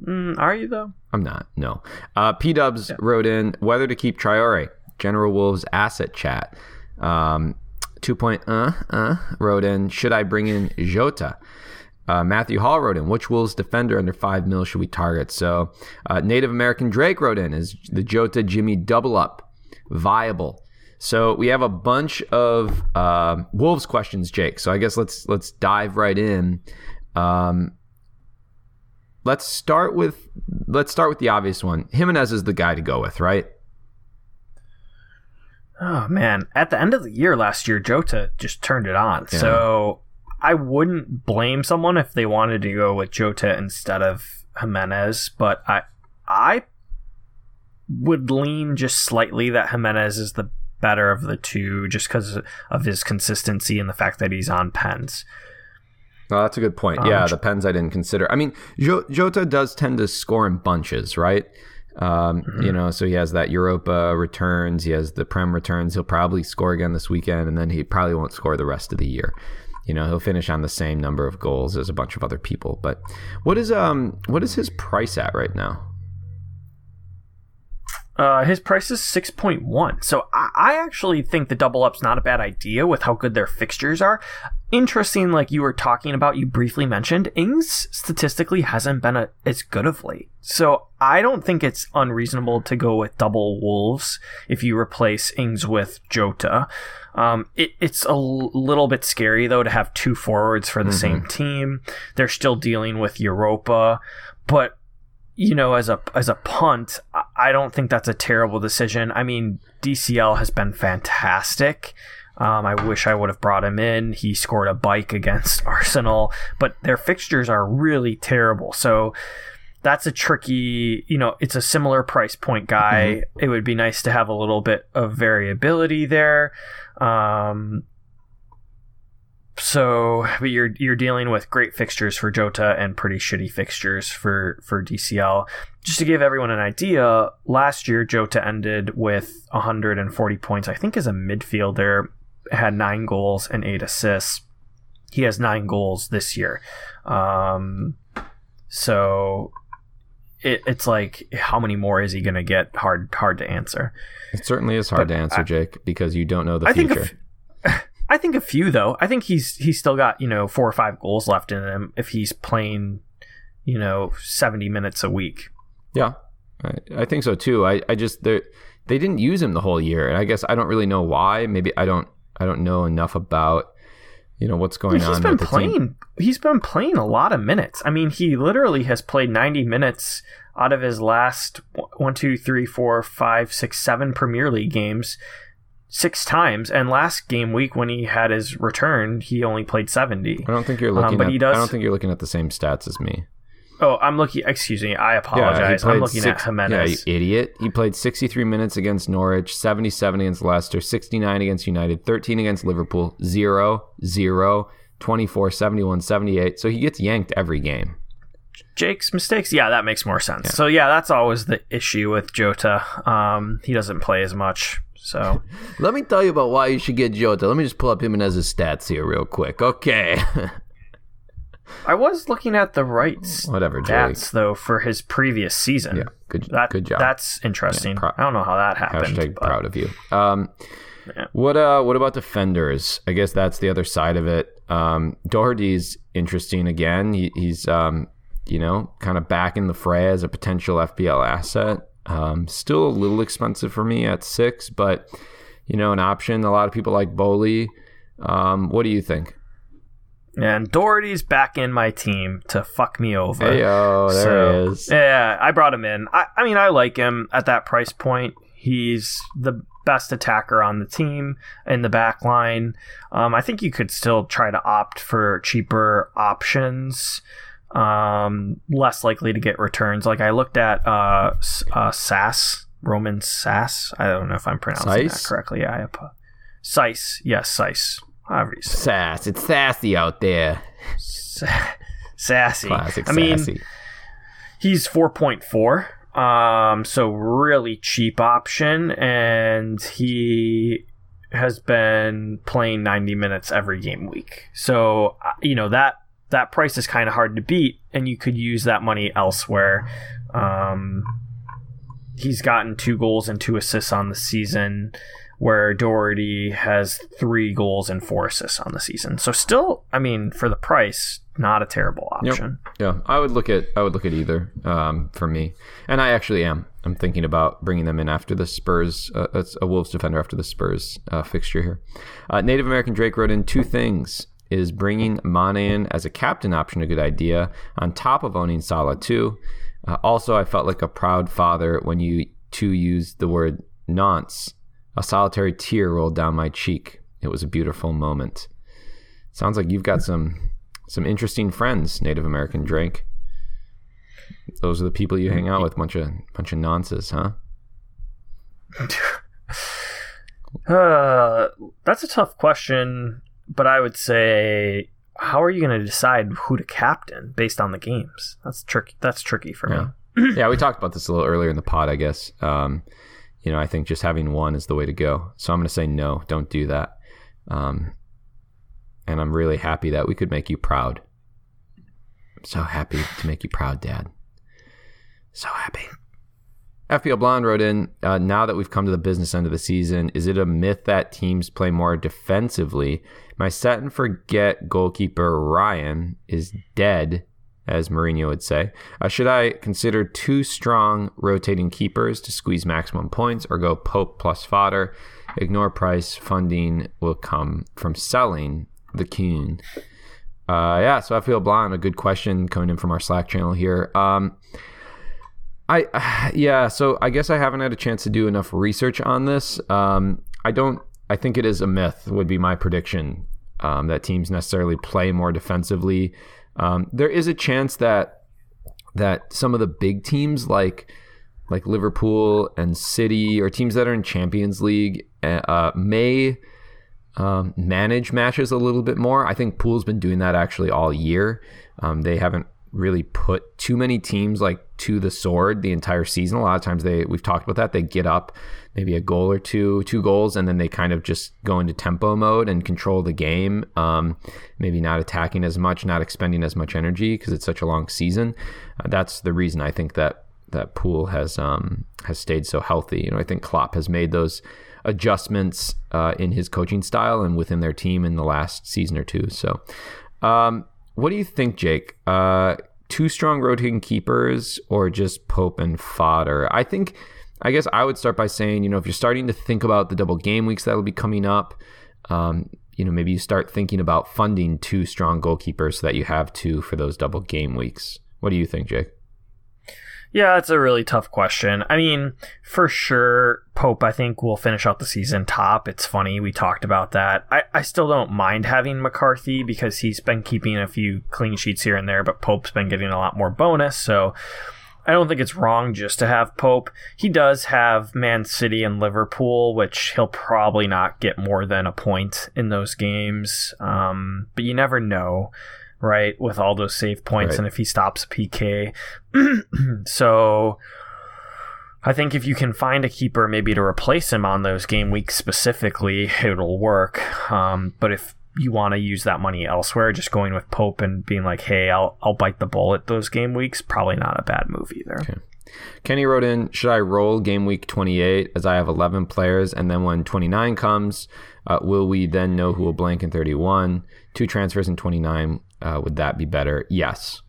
Mm, are you though? I'm not. No. Uh, P Dubs yeah. wrote in whether to keep Traore, General Wolves asset chat. Um, Two uh uh wrote in, should I bring in Jota? Uh, Matthew Hall wrote in, which Wolves defender under five mil should we target? So uh, Native American Drake wrote in, is the Jota Jimmy double up viable? So we have a bunch of uh, Wolves questions, Jake. So I guess let's let's dive right in. Um, let's start with let's start with the obvious one. Jimenez is the guy to go with, right? Oh man, at the end of the year last year, Jota just turned it on. Yeah. So I wouldn't blame someone if they wanted to go with Jota instead of Jimenez, but I I would lean just slightly that Jimenez is the better of the two just because of his consistency and the fact that he's on pens. Oh, that's a good point. Um, yeah, the pens I didn't consider. I mean, Jota does tend to score in bunches, right? Um, mm-hmm. You know, so he has that Europa returns, he has the Prem returns. He'll probably score again this weekend, and then he probably won't score the rest of the year. You know, he'll finish on the same number of goals as a bunch of other people. But what is um what is his price at right now? Uh, his price is 6.1. So I, I, actually think the double up's not a bad idea with how good their fixtures are. Interesting, like you were talking about, you briefly mentioned, Ings statistically hasn't been a, as good of late. So I don't think it's unreasonable to go with double Wolves if you replace Ings with Jota. Um, it, it's a l- little bit scary though to have two forwards for the mm-hmm. same team. They're still dealing with Europa, but you know, as a as a punt, I don't think that's a terrible decision. I mean, DCL has been fantastic. Um, I wish I would have brought him in. He scored a bike against Arsenal, but their fixtures are really terrible. So that's a tricky, you know, it's a similar price point guy. Mm-hmm. It would be nice to have a little bit of variability there. Um, so but you're you're dealing with great fixtures for Jota and pretty shitty fixtures for for DCL. Just to give everyone an idea, last year Jota ended with 140 points. I think as a midfielder, had nine goals and eight assists. He has nine goals this year. Um, so it, it's like how many more is he going to get? Hard hard to answer. It certainly is hard but to answer, I, Jake, because you don't know the I future. I think a few though. I think he's he's still got you know four or five goals left in him if he's playing, you know, seventy minutes a week. Yeah, I, I think so too. I I just they they didn't use him the whole year, and I guess I don't really know why. Maybe I don't I don't know enough about you know what's going he's on. He's been playing. He's been playing a lot of minutes. I mean, he literally has played 90 minutes out of his last one, two, three, four, five, six, seven Premier League games six times. And last game week when he had his return, he only played 70. I don't think you're looking. Um, but at, he does. I don't think you're looking at the same stats as me. Oh, I'm looking. Excuse me. I apologize. Yeah, I'm looking six, at Jimenez. Yeah, you idiot. He played 63 minutes against Norwich, 77 against Leicester, 69 against United, 13 against Liverpool, 0, 0, 24, 71, 78. So he gets yanked every game. Jake's mistakes. Yeah, that makes more sense. Yeah. So yeah, that's always the issue with Jota. Um, he doesn't play as much. So let me tell you about why you should get Jota. Let me just pull up Jimenez's stats here real quick. Okay. I was looking at the right whatever stats Jake. though for his previous season. Yeah, good, that, good job. That's interesting. Yeah, pro- I don't know how that happened. Hashtag but, proud of you. Um, yeah. What uh, what about defenders? I guess that's the other side of it. Um, Doherty's interesting again. He, he's um, you know, kind of back in the fray as a potential FPL asset. Um, still a little expensive for me at six, but you know, an option. A lot of people like Boly. Um, what do you think? And Doherty's back in my team to fuck me over. Hey, oh, there so, he is. Yeah, I brought him in. I, I mean, I like him at that price point. He's the best attacker on the team in the back line. Um, I think you could still try to opt for cheaper options, um, less likely to get returns. Like I looked at uh, uh, Sass, Roman Sass. I don't know if I'm pronouncing Sice? that correctly. I have Sice, yes, Sice. Obviously. Sass. It's sassy out there. sassy. Classic I sassy. mean, he's 4.4. Um, so really cheap option, and he has been playing 90 minutes every game week. So, uh, you know, that that price is kind of hard to beat, and you could use that money elsewhere. Um, he's gotten two goals and two assists on the season where Doherty has three goals and four assists on the season. So still, I mean, for the price, not a terrible option. Yep. Yeah, I would look at I would look at either um, for me, and I actually am. I'm thinking about bringing them in after the Spurs. Uh, a Wolves defender after the Spurs uh, fixture here. Uh, Native American Drake wrote in two things. Is bringing Mane in as a captain option a good idea on top of owning Salah too? Uh, also, I felt like a proud father when you two used the word nonce a solitary tear rolled down my cheek. It was a beautiful moment. Sounds like you've got some some interesting friends, Native American Drake. Those are the people you hang out with, bunch of bunch of nonsense, huh? uh, that's a tough question, but I would say, how are you going to decide who to captain based on the games? That's tricky. That's tricky for yeah. me. yeah, we talked about this a little earlier in the pod, I guess. Um, you know, I think just having one is the way to go. So I'm going to say no, don't do that. Um, and I'm really happy that we could make you proud. I'm so happy to make you proud, Dad. So happy. FPL Blonde wrote in uh, Now that we've come to the business end of the season, is it a myth that teams play more defensively? My set and forget goalkeeper Ryan is dead as Mourinho would say. Uh, should I consider two strong rotating keepers to squeeze maximum points or go Pope plus fodder? Ignore price. Funding will come from selling the Kun. Uh, yeah, so I feel blind. A good question coming in from our Slack channel here. Um, I yeah, so I guess I haven't had a chance to do enough research on this. Um, I don't. I think it is a myth. Would be my prediction um, that teams necessarily play more defensively um, there is a chance that that some of the big teams like like Liverpool and City or teams that are in Champions League uh, may um, manage matches a little bit more. I think Pool's been doing that actually all year. Um, they haven't really put too many teams like to the sword the entire season. A lot of times they we've talked about that. They get up maybe a goal or two, two goals, and then they kind of just go into tempo mode and control the game. Um, maybe not attacking as much, not expending as much energy because it's such a long season. Uh, that's the reason I think that that pool has um, has stayed so healthy. You know, I think Klopp has made those adjustments uh, in his coaching style and within their team in the last season or two. So, um, what do you think, Jake? Uh, two strong rotating keepers or just Pope and Fodder? I think. I guess I would start by saying, you know, if you're starting to think about the double game weeks that'll be coming up, um, you know, maybe you start thinking about funding two strong goalkeepers so that you have two for those double game weeks. What do you think, Jake? Yeah, it's a really tough question. I mean, for sure, Pope, I think, will finish out the season top. It's funny, we talked about that. I, I still don't mind having McCarthy because he's been keeping a few clean sheets here and there, but Pope's been getting a lot more bonus. So I don't think it's wrong just to have Pope. He does have Man City and Liverpool, which he'll probably not get more than a point in those games. Um, but you never know right? With all those save points, right. and if he stops a PK. so I think if you can find a keeper maybe to replace him on those game weeks specifically, it'll work. Um, but if you want to use that money elsewhere, just going with Pope and being like, hey, I'll, I'll bite the bullet those game weeks, probably not a bad move either. Okay. Kenny wrote in, should I roll game week 28 as I have 11 players and then when 29 comes, uh, will we then know who will blank in 31? Two transfers in 29 uh, would that be better? Yes.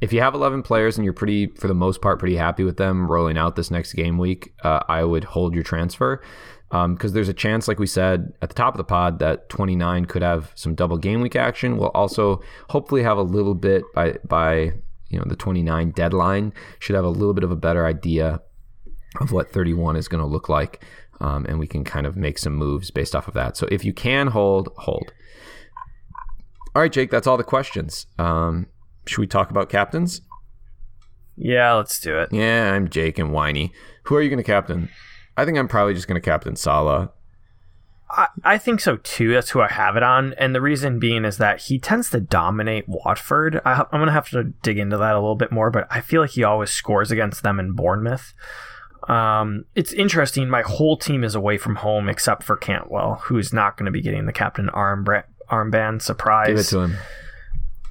If you have 11 players and you're pretty, for the most part, pretty happy with them rolling out this next game week, uh, I would hold your transfer because um, there's a chance, like we said at the top of the pod, that 29 could have some double game week action. We'll also hopefully have a little bit by by you know the 29 deadline should have a little bit of a better idea of what 31 is going to look like, um, and we can kind of make some moves based off of that. So if you can hold, hold. All right, Jake, that's all the questions. Um, should we talk about captains? Yeah, let's do it. Yeah, I'm Jake and whiny. Who are you going to captain? I think I'm probably just going to captain Salah. I, I think so too. That's who I have it on, and the reason being is that he tends to dominate Watford. I, I'm gonna have to dig into that a little bit more, but I feel like he always scores against them in Bournemouth. Um, it's interesting. My whole team is away from home except for Cantwell, who's not going to be getting the captain armband armband surprise. Give it to him.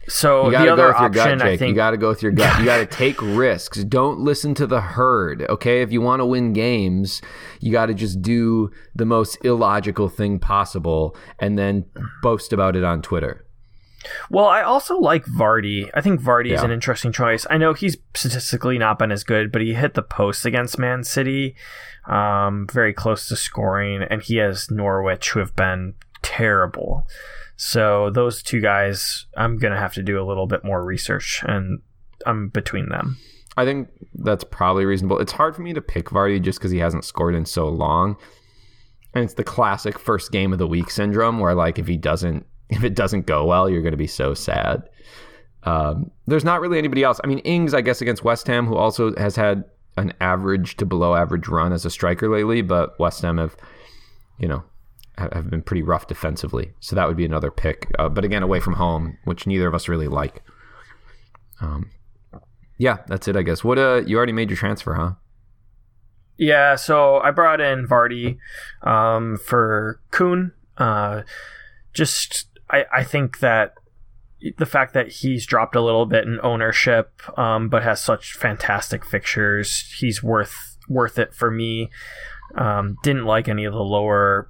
So the other option, gut, I think, you got to go with your gut. You got to take risks. Don't listen to the herd. Okay, if you want to win games, you got to just do the most illogical thing possible, and then boast about it on Twitter. Well, I also like Vardy. I think Vardy yeah. is an interesting choice. I know he's statistically not been as good, but he hit the post against Man City, um, very close to scoring, and he has Norwich, who have been terrible. So those two guys, I'm gonna have to do a little bit more research, and I'm between them. I think that's probably reasonable. It's hard for me to pick Vardy just because he hasn't scored in so long, and it's the classic first game of the week syndrome, where like if he doesn't, if it doesn't go well, you're gonna be so sad. Um, there's not really anybody else. I mean, Ings, I guess, against West Ham, who also has had an average to below average run as a striker lately, but West Ham have, you know, have been pretty rough defensively. So that would be another pick. Uh, but again, away from home, which neither of us really like. Um, yeah, that's it, I guess. What uh, you already made your transfer, huh? Yeah, so I brought in Vardy um, for Kun. Uh, just, I, I think that the fact that he's dropped a little bit in ownership, um, but has such fantastic fixtures, he's worth worth it for me. Um, didn't like any of the lower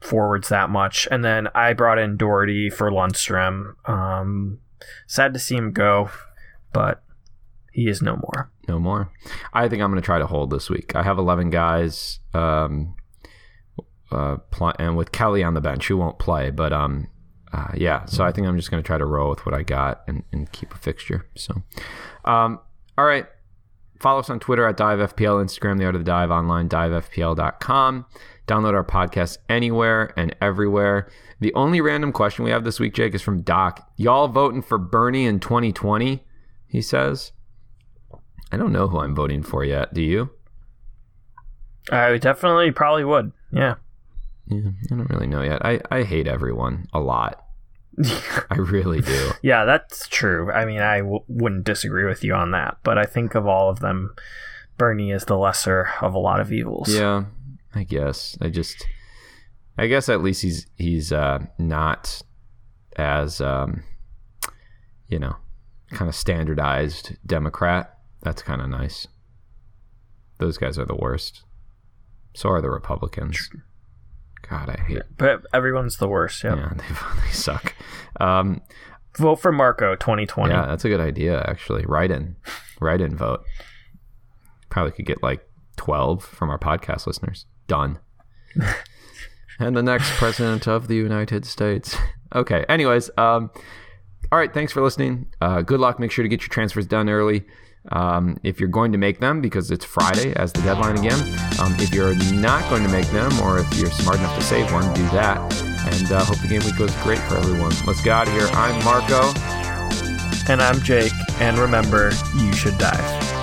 forwards that much. And then I brought in Doherty for Lundstram. Um, sad to see him go, but he is no more. No more. I think I'm going to try to hold this week. I have 11 guys, um, uh, pl- and with Kelly on the bench, who won't play, but um, uh, yeah. So I think I'm just going to try to roll with what I got and, and keep a fixture. So, um, all right. Follow us on Twitter at DiveFPL, Instagram, The Art of the Dive, online, divefpl.com. Download our podcast anywhere and everywhere. The only random question we have this week, Jake, is from Doc. Y'all voting for Bernie in 2020? He says. I don't know who I'm voting for yet. Do you? I definitely probably would. Yeah. Yeah, I don't really know yet. I, I hate everyone a lot. I really do. yeah, that's true. I mean, I w- wouldn't disagree with you on that, but I think of all of them, Bernie is the lesser of a lot of evils. Yeah, I guess. I just, I guess at least he's he's uh, not as, um, you know, kind of standardized Democrat. That's kind of nice. Those guys are the worst. So are the Republicans. God, I hate. It. But everyone's the worst. Yep. Yeah, they, they suck. Um, Vote for Marco 2020. yeah, that's a good idea. Actually, write in, write in, vote. Probably could get like twelve from our podcast listeners. Done. and the next president of the United States. Okay. Anyways, um, all right. Thanks for listening. Uh, good luck. Make sure to get your transfers done early. Um, if you're going to make them because it's Friday as the deadline again. Um, if you're not going to make them, or if you're smart enough to save one, do that. And uh, hope the game week goes great for everyone. Let's get out of here. I'm Marco. And I'm Jake. And remember, you should dive.